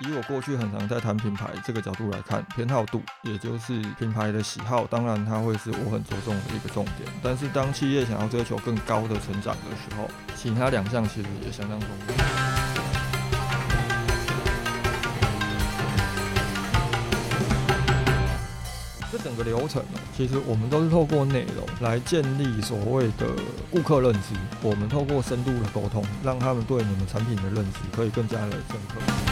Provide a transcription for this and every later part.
以我过去很常在谈品牌这个角度来看，偏好度，也就是品牌的喜好，当然它会是我很着重的一个重点。但是当企业想要追求更高的成长的时候，其他两项其实也相当重要。这整个流程呢，其实我们都是透过内容来建立所谓的顾客认知。我们透过深度的沟通，让他们对你们产品的认知可以更加的深刻。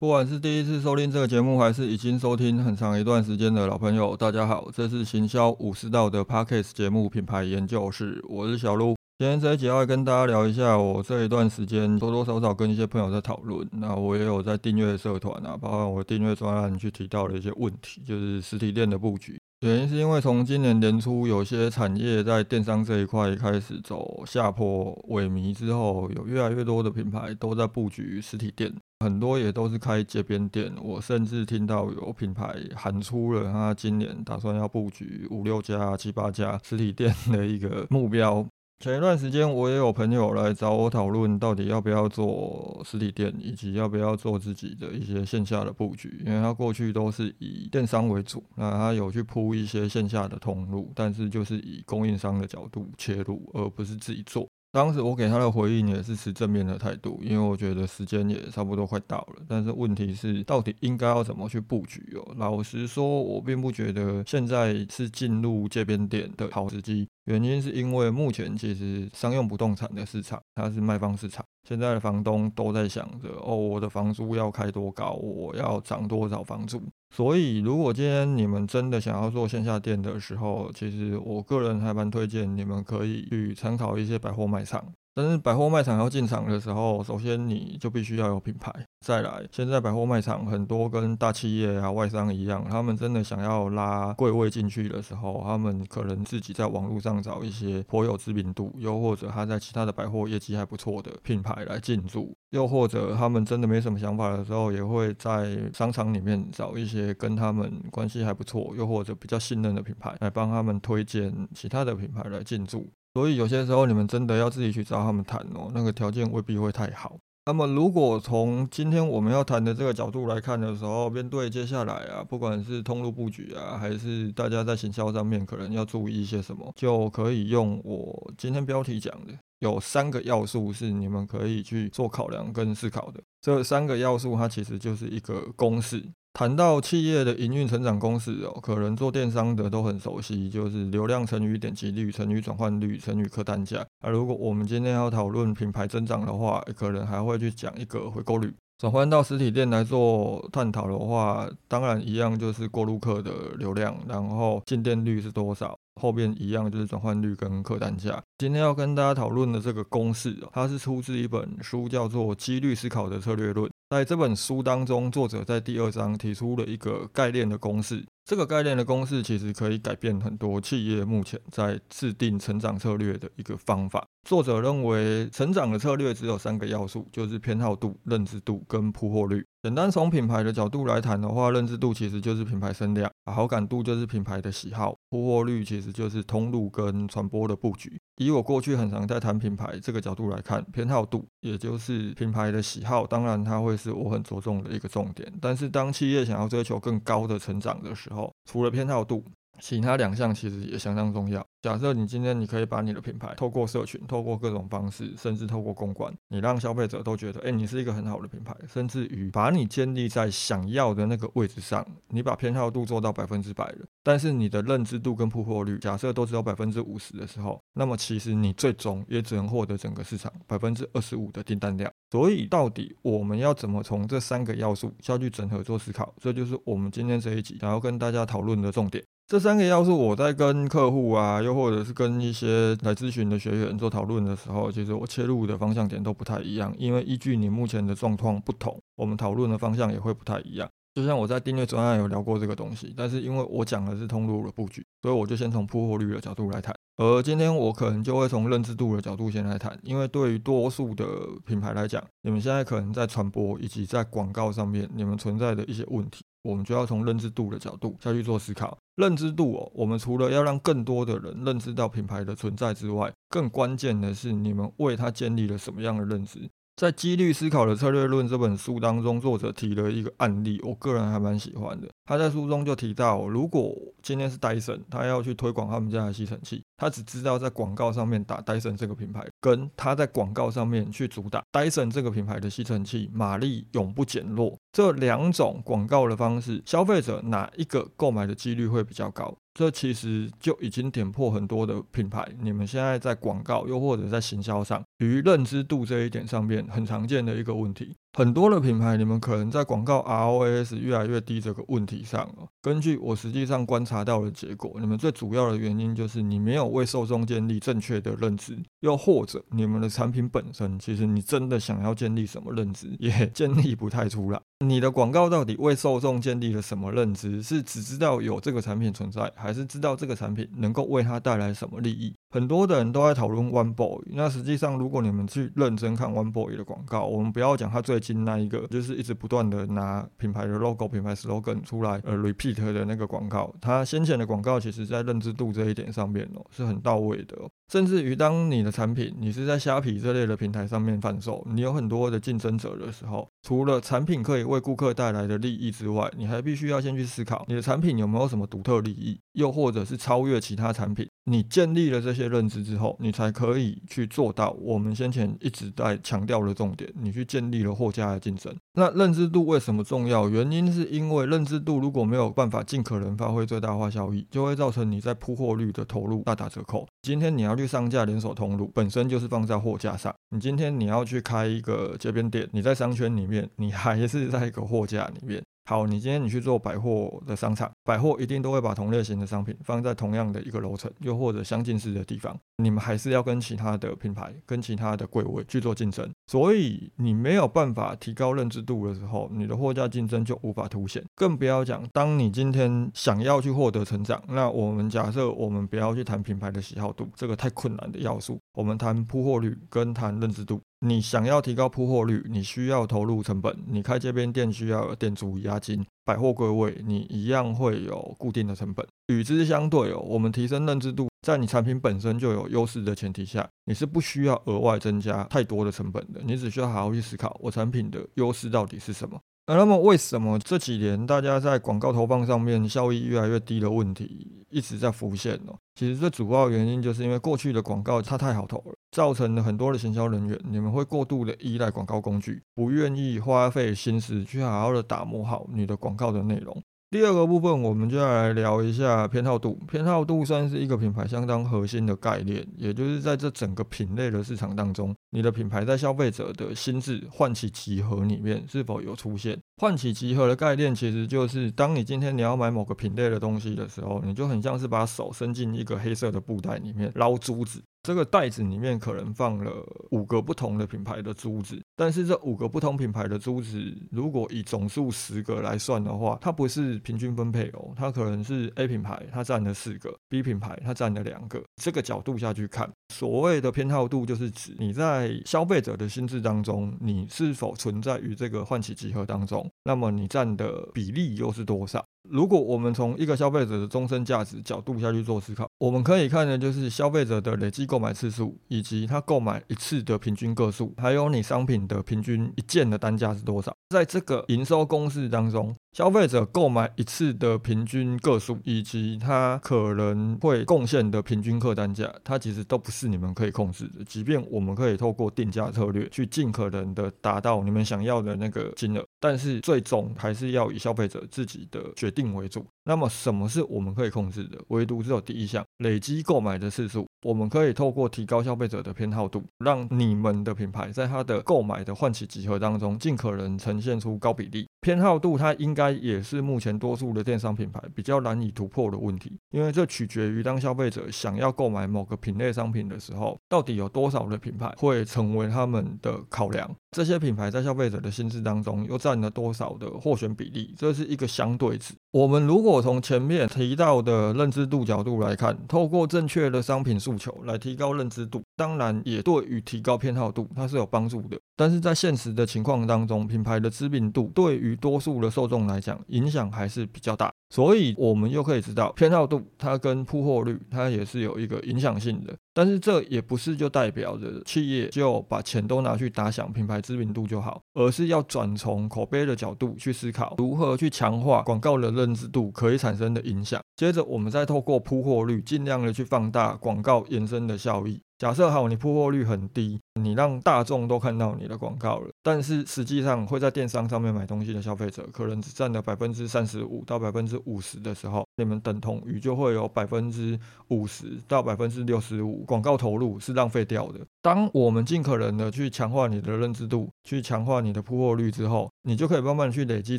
不管是第一次收听这个节目，还是已经收听很长一段时间的老朋友，大家好，这是行销五十道的 Parkes 节目品牌研究室，我是小鹿。今天这一集要跟大家聊一下，我这一段时间多多少少跟一些朋友在讨论，那我也有在订阅社团啊，包括我订阅专栏去提到的一些问题，就是实体店的布局。原因是因为从今年年初，有些产业在电商这一块开始走下坡萎靡之后，有越来越多的品牌都在布局实体店。很多也都是开街边店，我甚至听到有品牌喊出了他今年打算要布局五六家、七八家实体店的一个目标。前一段时间，我也有朋友来找我讨论，到底要不要做实体店，以及要不要做自己的一些线下的布局。因为他过去都是以电商为主，那他有去铺一些线下的通路，但是就是以供应商的角度切入，而不是自己做。当时我给他的回应也是持正面的态度，因为我觉得时间也差不多快到了。但是问题是，到底应该要怎么去布局哦？老实说，我并不觉得现在是进入街边店的好时机。原因是因为目前其实商用不动产的市场它是卖方市场，现在的房东都在想着哦，我的房租要开多高，我要涨多少房租。所以如果今天你们真的想要做线下店的时候，其实我个人还蛮推荐你们可以去参考一些百货卖场。但是百货卖场要进场的时候，首先你就必须要有品牌。再来，现在百货卖场很多跟大企业啊、外商一样，他们真的想要拉柜位进去的时候，他们可能自己在网络上找一些颇有知名度，又或者他在其他的百货业绩还不错的品牌来进驻，又或者他们真的没什么想法的时候，也会在商场里面找一些跟他们关系还不错，又或者比较信任的品牌来帮他们推荐其他的品牌来进驻。所以有些时候你们真的要自己去找他们谈哦，那个条件未必会太好。那么如果从今天我们要谈的这个角度来看的时候，面对接下来啊，不管是通路布局啊，还是大家在行销上面可能要注意一些什么，就可以用我今天标题讲的，有三个要素是你们可以去做考量跟思考的。这三个要素它其实就是一个公式。谈到企业的营运成长公式哦，可能做电商的都很熟悉，就是流量乘以点击率乘以转换率乘以客单价。而如果我们今天要讨论品牌增长的话，可能还会去讲一个回购率。转换到实体店来做探讨的话，当然一样就是过路客的流量，然后进店率是多少，后面一样就是转换率跟客单价。今天要跟大家讨论的这个公式，它是出自一本书，叫做《几率思考的策略论》。在这本书当中，作者在第二章提出了一个概念的公式。这个概念的公式其实可以改变很多企业目前在制定成长策略的一个方法。作者认为，成长的策略只有三个要素，就是偏好度、认知度跟铺货率。简单从品牌的角度来谈的话，认知度其实就是品牌声量，好感度就是品牌的喜好，铺货率其实就是通路跟传播的布局。以我过去很常在谈品牌这个角度来看，偏好度也就是品牌的喜好，当然它会是我很着重的一个重点。但是当企业想要追求更高的成长的时候，除了偏好度，其他两项其实也相当重要。假设你今天你可以把你的品牌透过社群、透过各种方式，甚至透过公关，你让消费者都觉得，哎，你是一个很好的品牌，甚至于把你建立在想要的那个位置上，你把偏好度做到百分之百了，但是你的认知度跟铺货率假设都只有百分之五十的时候，那么其实你最终也只能获得整个市场百分之二十五的订单量。所以到底我们要怎么从这三个要素下去整合做思考？这就是我们今天这一集想要跟大家讨论的重点。这三个要素，我在跟客户啊，又或者是跟一些来咨询的学员做讨论的时候，其实我切入的方向点都不太一样，因为依据你目前的状况不同，我们讨论的方向也会不太一样。就像我在订阅专案有聊过这个东西，但是因为我讲的是通路的布局，所以我就先从铺货率的角度来谈。而今天我可能就会从认知度的角度先来谈，因为对于多数的品牌来讲，你们现在可能在传播以及在广告上面，你们存在的一些问题，我们就要从认知度的角度下去做思考。认知度哦，我们除了要让更多的人认知到品牌的存在之外，更关键的是你们为它建立了什么样的认知。在《几率思考的策略论》这本书当中，作者提了一个案例，我个人还蛮喜欢的。他在书中就提到，如果今天是戴森，他要去推广他们家的吸尘器，他只知道在广告上面打戴森这个品牌，跟他在广告上面去主打戴森这个品牌的吸尘器，马力永不减弱，这两种广告的方式，消费者哪一个购买的几率会比较高？这其实就已经点破很多的品牌，你们现在在广告又或者在行销上，于认知度这一点上面很常见的一个问题。很多的品牌，你们可能在广告 ROAS 越来越低这个问题上哦，根据我实际上观察到的结果，你们最主要的原因就是你没有为受众建立正确的认知，又或者你们的产品本身，其实你真的想要建立什么认知，也建立不太出来。你的广告到底为受众建立了什么认知？是只知道有这个产品存在，还是知道这个产品能够为他带来什么利益？很多的人都在讨论 One Boy，那实际上如果你们去认真看 One Boy 的广告，我们不要讲他最近那一个，就是一直不断的拿品牌的 logo、品牌 slogan 出来呃 repeat 的那个广告，他先前的广告其实在认知度这一点上面哦是很到位的。甚至于当你的产品你是在虾皮这类的平台上面贩售，你有很多的竞争者的时候，除了产品可以为顾客带来的利益之外，你还必须要先去思考你的产品有没有什么独特利益，又或者是超越其他产品。你建立了这些认知之后，你才可以去做到我们先前一直在强调的重点。你去建立了货架的竞争。那认知度为什么重要？原因是因为认知度如果没有办法尽可能发挥最大化效益，就会造成你在铺货率的投入大打折扣。今天你要去上架连锁通路，本身就是放在货架上。你今天你要去开一个街边店，你在商圈里面，你还是在一个货架里面。好，你今天你去做百货的商场，百货一定都会把同类型的商品放在同样的一个楼层，又或者相近式的地方。你们还是要跟其他的品牌、跟其他的柜位去做竞争，所以你没有办法提高认知度的时候，你的货架竞争就无法凸显。更不要讲，当你今天想要去获得成长，那我们假设我们不要去谈品牌的喜好度，这个太困难的要素，我们谈铺货率跟谈认知度。你想要提高铺货率，你需要投入成本。你开街边店需要有店主押金，百货柜位你一样会有固定的成本。与之相对哦，我们提升认知度，在你产品本身就有优势的前提下，你是不需要额外增加太多的成本的。你只需要好好去思考，我产品的优势到底是什么。那么，为什么这几年大家在广告投放上面效益越来越低的问题一直在浮现呢？其实最主要原因就是因为过去的广告它太好投了，造成了很多的行销人员你们会过度的依赖广告工具，不愿意花费心思去好好的打磨好你的广告的内容。第二个部分，我们就要来聊一下偏好度。偏好度算是一个品牌相当核心的概念，也就是在这整个品类的市场当中，你的品牌在消费者的心智唤起集合里面是否有出现？唤起集合的概念，其实就是当你今天你要买某个品类的东西的时候，你就很像是把手伸进一个黑色的布袋里面捞珠子。这个袋子里面可能放了五个不同的品牌的珠子，但是这五个不同品牌的珠子，如果以总数十个来算的话，它不是平均分配哦，它可能是 A 品牌它占了四个，B 品牌它占了两个。这个角度下去看，所谓的偏好度就是指你在消费者的心智当中，你是否存在于这个唤起集合当中，那么你占的比例又是多少？如果我们从一个消费者的终身价值角度下去做思考，我们可以看的就是消费者的累计购买次数，以及他购买一次的平均个数，还有你商品的平均一件的单价是多少。在这个营收公式当中，消费者购买一次的平均个数，以及他可能会贡献的平均客单价，它其实都不是你们可以控制的。即便我们可以透过定价策略去尽可能的达到你们想要的那个金额，但是最终还是要以消费者自己的决定为主。那么，什么是我们可以控制的？唯独只有第一项，累积购买的次数。我们可以透过提高消费者的偏好度，让你们的品牌在它的购买的唤起集合当中，尽可能呈现出高比例。偏好度它应该也是目前多数的电商品牌比较难以突破的问题，因为这取决于当消费者想要购买某个品类商品的时候，到底有多少的品牌会成为他们的考量。这些品牌在消费者的心智当中又占了多少的获选比例？这是一个相对值。我们如果从前面提到的认知度角度来看，透过正确的商品诉求来提高认知度，当然也对于提高偏好度它是有帮助的。但是在现实的情况当中，品牌的知名度对于于多数的受众来讲，影响还是比较大。所以，我们又可以知道，偏好度它跟铺货率它也是有一个影响性的。但是，这也不是就代表着企业就把钱都拿去打响品牌知名度就好，而是要转从口碑的角度去思考，如何去强化广告的认知度可以产生的影响。接着，我们再透过铺货率，尽量的去放大广告延伸的效益。假设好，你铺货率很低，你让大众都看到你的广告了，但是实际上会在电商上面买东西的消费者，可能只占了百分之三十五到百分之五十的时候，你们等同于就会有百分之五十到百分之六十五广告投入是浪费掉的。当我们尽可能的去强化你的认知度，去强化你的铺货率之后，你就可以慢慢去累积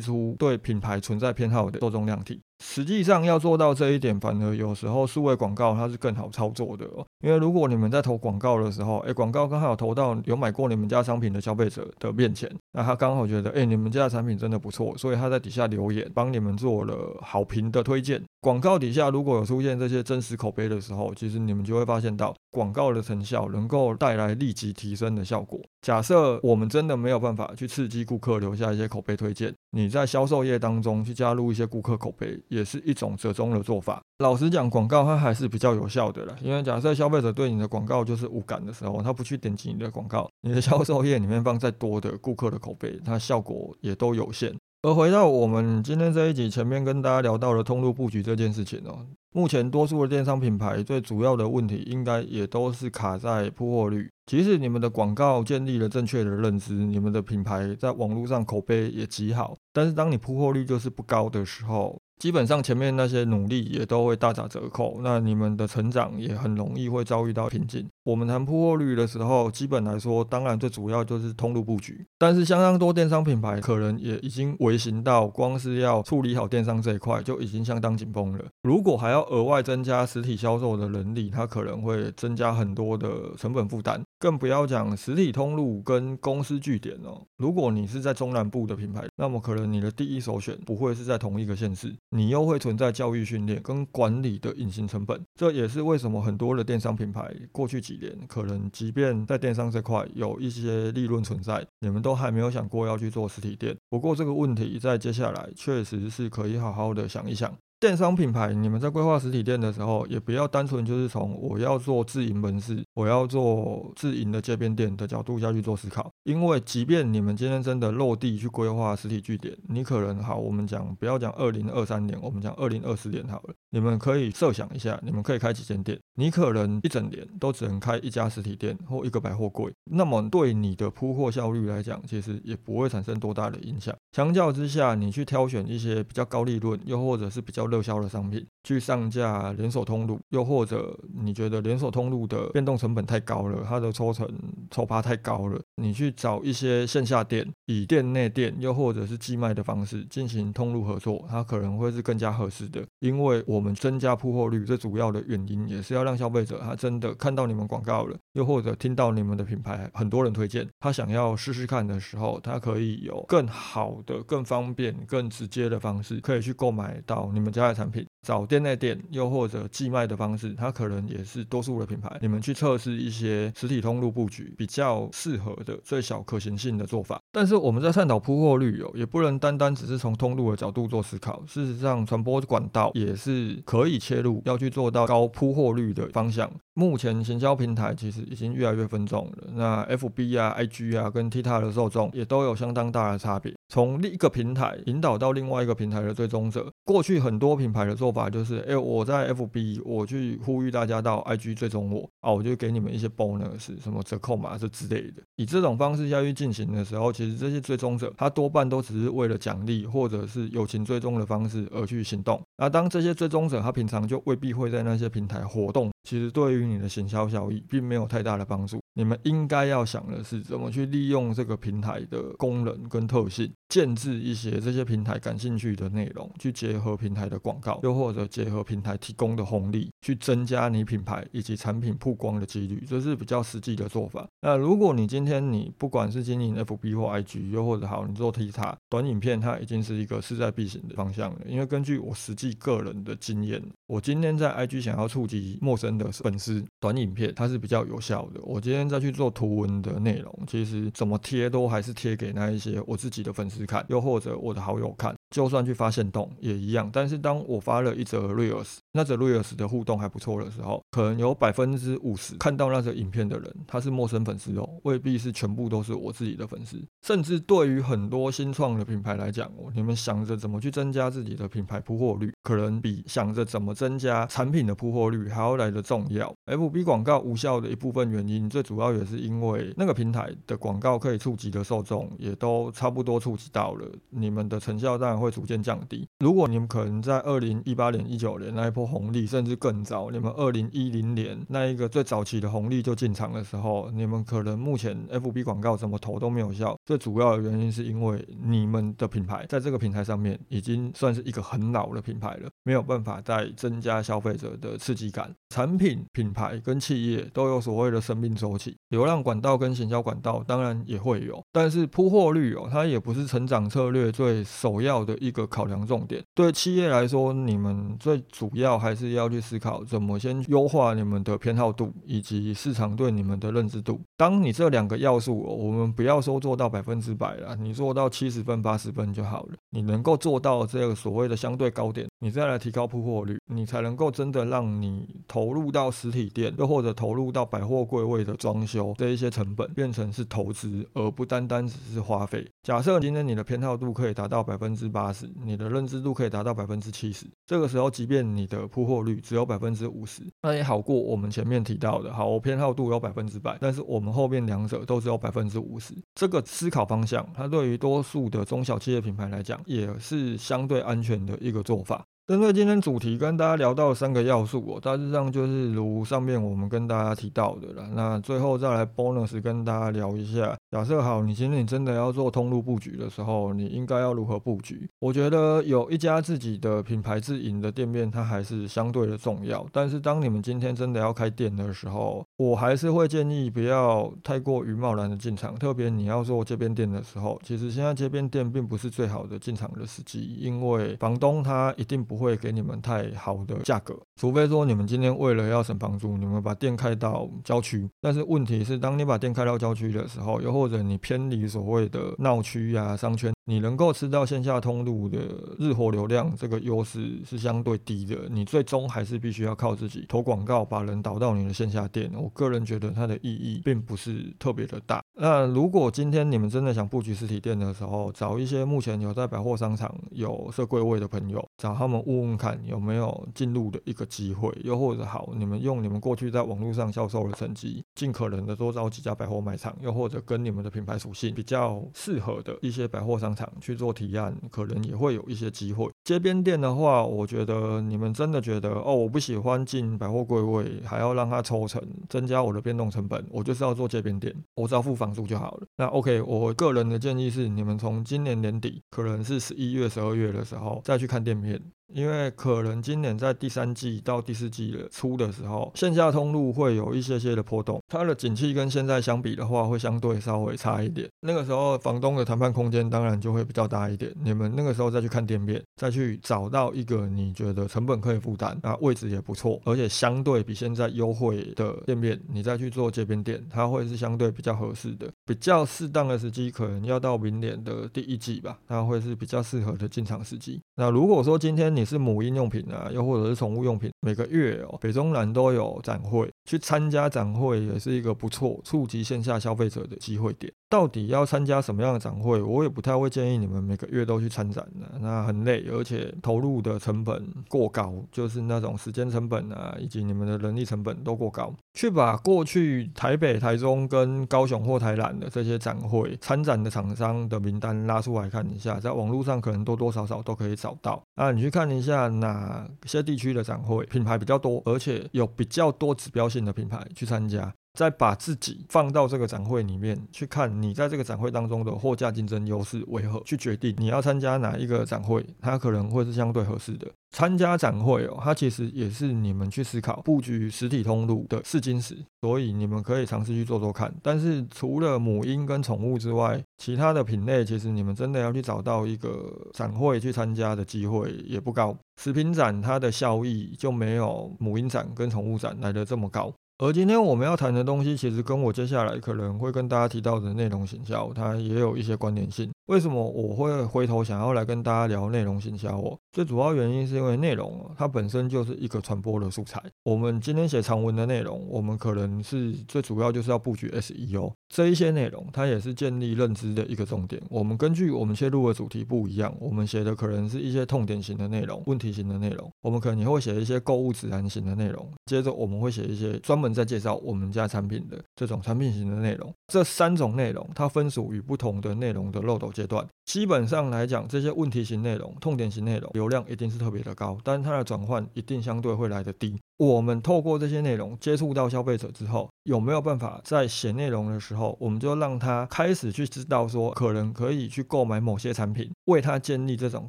出对品牌存在偏好的受众量体。实际上要做到这一点，反而有时候数位广告它是更好操作的哦。因为如果你们在投广告的时候，哎，广告刚好投到有买过你们家商品的消费者的面前，那他刚好觉得，哎，你们家的产品真的不错，所以他在底下留言，帮你们做了好评的推荐。广告底下如果有出现这些真实口碑的时候，其实你们就会发现到广告的成效能够带来立即提升的效果。假设我们真的没有办法去刺激顾客留下一些口碑推荐，你在销售业当中去加入一些顾客口碑，也是一种折中的做法。老实讲，广告它还是比较有效的了，因为假设消费者对你的广告就是无感的时候，他不去点击你的广告，你的销售页里面放再多的顾客的口碑，它效果也都有限。而回到我们今天这一集前面跟大家聊到的通路布局这件事情哦，目前多数的电商品牌最主要的问题，应该也都是卡在铺货率。即使你们的广告建立了正确的认知，你们的品牌在网络上口碑也极好，但是当你铺货率就是不高的时候。基本上前面那些努力也都会大打折扣，那你们的成长也很容易会遭遇到瓶颈。我们谈铺货率的时候，基本来说，当然最主要就是通路布局，但是相当多电商品牌可能也已经微行到，光是要处理好电商这一块就已经相当紧绷了。如果还要额外增加实体销售的能力，它可能会增加很多的成本负担。更不要讲实体通路跟公司据点哦。如果你是在中南部的品牌，那么可能你的第一首选不会是在同一个县市，你又会存在教育训练跟管理的隐形成本。这也是为什么很多的电商品牌过去几年，可能即便在电商这块有一些利润存在，你们都还没有想过要去做实体店。不过这个问题在接下来确实是可以好好的想一想。电商品牌，你们在规划实体店的时候，也不要单纯就是从我要做自营门市，我要做自营的街边店的角度下去做思考。因为即便你们今天真的落地去规划实体据点，你可能好，我们讲不要讲二零二三年，我们讲二零二四年好了。你们可以设想一下，你们可以开几间店，你可能一整年都只能开一家实体店或一个百货柜，那么对你的铺货效率来讲，其实也不会产生多大的影响。相较之下，你去挑选一些比较高利润，又或者是比较热销的商品，去上架连锁通路，又或者你觉得连锁通路的变动成本太高了，它的抽成抽趴太高了，你去找一些线下店，以店内店又或者是寄卖的方式进行通路合作，它可能会是更加合适的。因为我们增加铺货率最主要的原因，也是要让消费者他真的看到你们广告了，又或者听到你们的品牌很多人推荐，他想要试试看的时候，他可以有更好。的更方便、更直接的方式，可以去购买到你们家的产品。找店内店，又或者寄卖的方式，它可能也是多数的品牌。你们去测试一些实体通路布局比较适合的、最小可行性的做法。但是我们在探讨铺货率哦，也不能单单只是从通路的角度做思考。事实上，传播管道也是可以切入，要去做到高铺货率的方向。目前行销平台其实已经越来越分众了。那 FB 啊、IG 啊跟 tita 的受众也都有相当大的差别。从另一个平台引导到另外一个平台的追踪者，过去很多品牌的做法就是，哎，我在 FB，我去呼吁大家到 IG 追踪我，啊，我就给你们一些 bonus，什么折扣码这之类的。以这种方式下去进行的时候，其实这些追踪者他多半都只是为了奖励或者是友情追踪的方式而去行动。那当这些追踪者他平常就未必会在那些平台活动，其实对于你的行销效益并没有太大的帮助。你们应该要想的是怎么去利用这个平台的功能跟特性，建制一些这些平台感兴趣的内容，去结合平台的广告，又或者结合平台提供的红利，去增加你品牌以及产品曝光的几率，这是比较实际的做法。那如果你今天你不管是经营 FB 或 IG，又或者好你做 TikTok 短影片，它已经是一个势在必行的方向了。因为根据我实际个人的经验，我今天在 IG 想要触及陌生的粉丝，短影片它是比较有效的。我今天再去做图文的内容，其实怎么贴都还是贴给那一些我自己的粉丝看，又或者我的好友看。就算去发现洞也一样，但是当我发了一则 reels，那则 reels 的互动还不错的时候，可能有百分之五十看到那则影片的人，他是陌生粉丝哦，未必是全部都是我自己的粉丝。甚至对于很多新创的品牌来讲哦，你们想着怎么去增加自己的品牌铺货率，可能比想着怎么增加产品的铺货率还要来的重要。FB 广告无效的一部分原因，最主要也是因为那个平台的广告可以触及的受众也都差不多触及到了，你们的成效当然。会逐渐降低。如果你们可能在二零一八年、一九年那一波红利，甚至更早，你们二零一零年那一个最早期的红利就进场的时候，你们可能目前 FB 广告怎么投都没有效。最主要的原因是因为你们的品牌在这个平台上面已经算是一个很老的品牌了，没有办法再增加消费者的刺激感。产品、品牌跟企业都有所谓的生命周期，流量管道跟行销管道当然也会有，但是铺货率哦，它也不是成长策略最首要的。一个考量重点，对企业来说，你们最主要还是要去思考怎么先优化你们的偏好度以及市场对你们的认知度。当你这两个要素，我们不要说做到百分之百了，你做到七十分、八十分就好了。你能够做到这个所谓的相对高点，你再来提高铺货率，你才能够真的让你投入到实体店，又或者投入到百货柜位的装修这一些成本变成是投资，而不单单只是花费。假设今天你的偏好度可以达到百分之八。八十，你的认知度可以达到百分之七十。这个时候，即便你的铺货率只有百分之五十，那也好过我们前面提到的。好，我偏好度有百分之百，但是我们后面两者都只有百分之五十。这个思考方向，它对于多数的中小企业品牌来讲，也是相对安全的一个做法。针对今天主题跟大家聊到三个要素，哦，大致上就是如上面我们跟大家提到的了。那最后再来 bonus 跟大家聊一下，假设好，你今天你真的要做通路布局的时候，你应该要如何布局？我觉得有一家自己的品牌自营的店面，它还是相对的重要。但是当你们今天真的要开店的时候，我还是会建议不要太过于贸然的进场，特别你要做街边店的时候，其实现在街边店并不是最好的进场的时机，因为房东他一定不。会给你们太好的价格，除非说你们今天为了要省房租，你们把店开到郊区。但是问题是，当你把店开到郊区的时候，又或或者你偏离所谓的闹区啊、商圈。你能够吃到线下通路的日活流量，这个优势是相对低的。你最终还是必须要靠自己投广告，把人导到你的线下店。我个人觉得它的意义并不是特别的大。那如果今天你们真的想布局实体店的时候，找一些目前有在百货商场有设柜位的朋友，找他们问问看有没有进入的一个机会。又或者好，你们用你们过去在网络上销售的成绩，尽可能的多找几家百货卖场，又或者跟你们的品牌属性比较适合的一些百货商。场去做提案，可能也会有一些机会。街边店的话，我觉得你们真的觉得哦，我不喜欢进百货柜位，还要让它抽成，增加我的变动成本，我就是要做街边店，我只要付房租就好了。那 OK，我个人的建议是，你们从今年年底，可能是十一月、十二月的时候再去看店面。因为可能今年在第三季到第四季的初的时候，线下通路会有一些些的波动，它的景气跟现在相比的话，会相对稍微差一点。那个时候房东的谈判空间当然就会比较大一点。你们那个时候再去看店面，再去找到一个你觉得成本可以负担，啊位置也不错，而且相对比现在优惠的店面，你再去做街边店，它会是相对比较合适的。比较适当的时机可能要到明年的第一季吧，它会是比较适合的进场时机。那如果说今天你是母婴用品啊，又或者是宠物用品，每个月哦，北中南都有展会，去参加展会也是一个不错触及线下消费者的机会点。到底要参加什么样的展会，我也不太会建议你们每个月都去参展的，那很累，而且投入的成本过高，就是那种时间成本啊，以及你们的人力成本都过高。去把过去台北、台中跟高雄或台南的这些展会参展的厂商的名单拉出来看一下，在网络上可能多多少少都可以找到。啊，你去看一下哪些地区的展会品牌比较多，而且有比较多指标性的品牌去参加。再把自己放到这个展会里面去看，你在这个展会当中的货架竞争优势为何？去决定你要参加哪一个展会，它可能会是相对合适的。参加展会哦，它其实也是你们去思考布局实体通路的试金石，所以你们可以尝试去做做看。但是除了母婴跟宠物之外，其他的品类其实你们真的要去找到一个展会去参加的机会也不高。食品展它的效益就没有母婴展跟宠物展来的这么高。而今天我们要谈的东西，其实跟我接下来可能会跟大家提到的内容行销，它也有一些关联性。为什么我会回头想要来跟大家聊内容行销？我，最主要原因是因为内容它本身就是一个传播的素材。我们今天写长文的内容，我们可能是最主要就是要布局 SEO 这一些内容，它也是建立认知的一个重点。我们根据我们切入的主题不一样，我们写的可能是一些痛点型的内容、问题型的内容。我们可能也会写一些购物指南型的内容，接着我们会写一些专门在介绍我们家产品的这种产品型的内容。这三种内容，它分属于不同的内容的漏斗阶段。基本上来讲，这些问题型内容、痛点型内容，流量一定是特别的高，但是它的转换一定相对会来的低。我们透过这些内容接触到消费者之后，有没有办法在写内容的时候，我们就让他开始去知道说，可能可以去购买某些产品，为他建立这种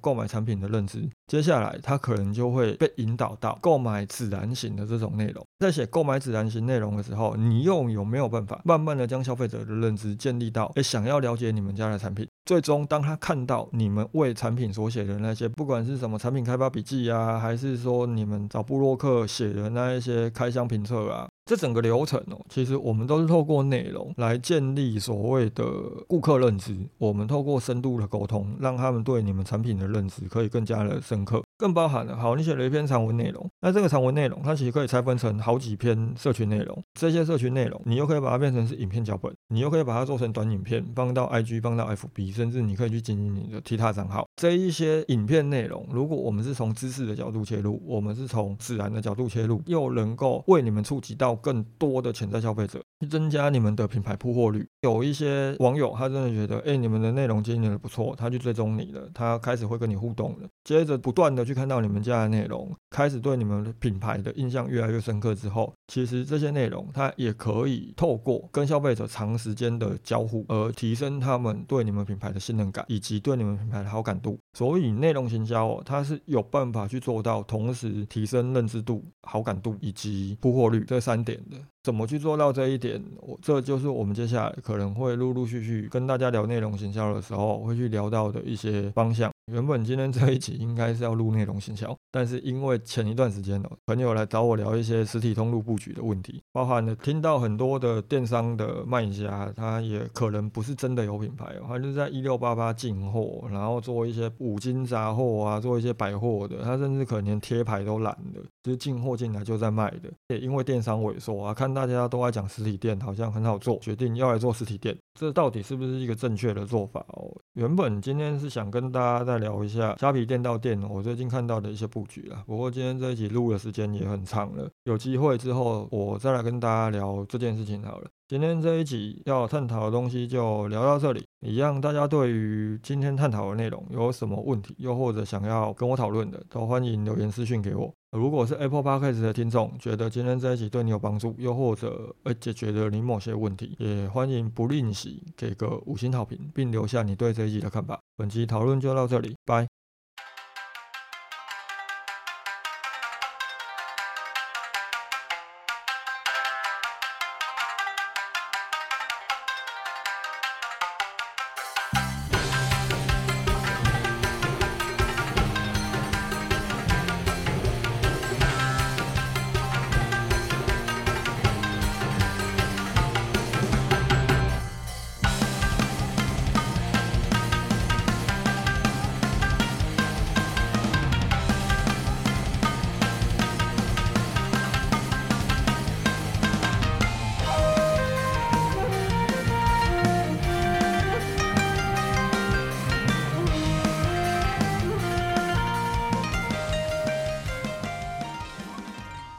购买产品的认知。接下来，他可能就会被引导到购买自然型的这种内容。在写购买自然型内容的时候，你又有没有办法慢慢的将消费者的认知建立到，诶，想要了解你们家的产品？最终，当他看到你们为产品所写的那些，不管是什么产品开发笔记啊，还是说你们找布洛克写的那一些开箱评测啊。这整个流程哦，其实我们都是透过内容来建立所谓的顾客认知。我们透过深度的沟通，让他们对你们产品的认知可以更加的深刻。更包含了，好，你写了一篇长文内容，那这个长文内容它其实可以拆分成好几篇社群内容。这些社群内容，你又可以把它变成是影片脚本，你又可以把它做成短影片，放到 IG，放到 FB，甚至你可以去经营你的其他账号。这一些影片内容，如果我们是从知识的角度切入，我们是从自然的角度切入，又能够为你们触及到。更多的潜在消费者，去增加你们的品牌铺货率。有一些网友他真的觉得，哎，你们的内容经营的不错，他去追踪你了，他开始会跟你互动了。接着不断的去看到你们家的内容，开始对你们的品牌的印象越来越深刻之后，其实这些内容它也可以透过跟消费者长时间的交互，而提升他们对你们品牌的信任感，以及对你们品牌的好感度。所以内容行销哦，它是有办法去做到同时提升认知度、好感度以及铺货率这三点的。怎么去做到这一点？我这就是我们接下来可可能会陆陆续续跟大家聊内容行销的时候会去聊到的一些方向。原本今天这一集应该是要录内容行销，但是因为前一段时间哦，朋友来找我聊一些实体通路布局的问题，包含了听到很多的电商的卖家，他也可能不是真的有品牌哦，他就是在一六八八进货，然后做一些五金杂货啊，做一些百货的，他甚至可能连贴牌都懒的，就是进货进来就在卖的。也因为电商萎缩啊，看大家都在讲实体店好像很好做，决定要来做实体店，这到底是不是一个正确的做法哦？原本今天是想跟大家再聊一下虾皮店到店，我最近看到的一些布局了。不过今天这一集录的时间也很长了，有机会之后我再来跟大家聊这件事情好了。今天这一集要探讨的东西就聊到这里。一样，大家对于今天探讨的内容有什么问题，又或者想要跟我讨论的，都欢迎留言私讯给我。如果是 Apple Podcast 的听众，觉得今天这一集对你有帮助，又或者呃解决了你某些问题，也欢迎不吝惜给个五星好评，并留下你对这一集的看法。本期讨论就到这里，拜。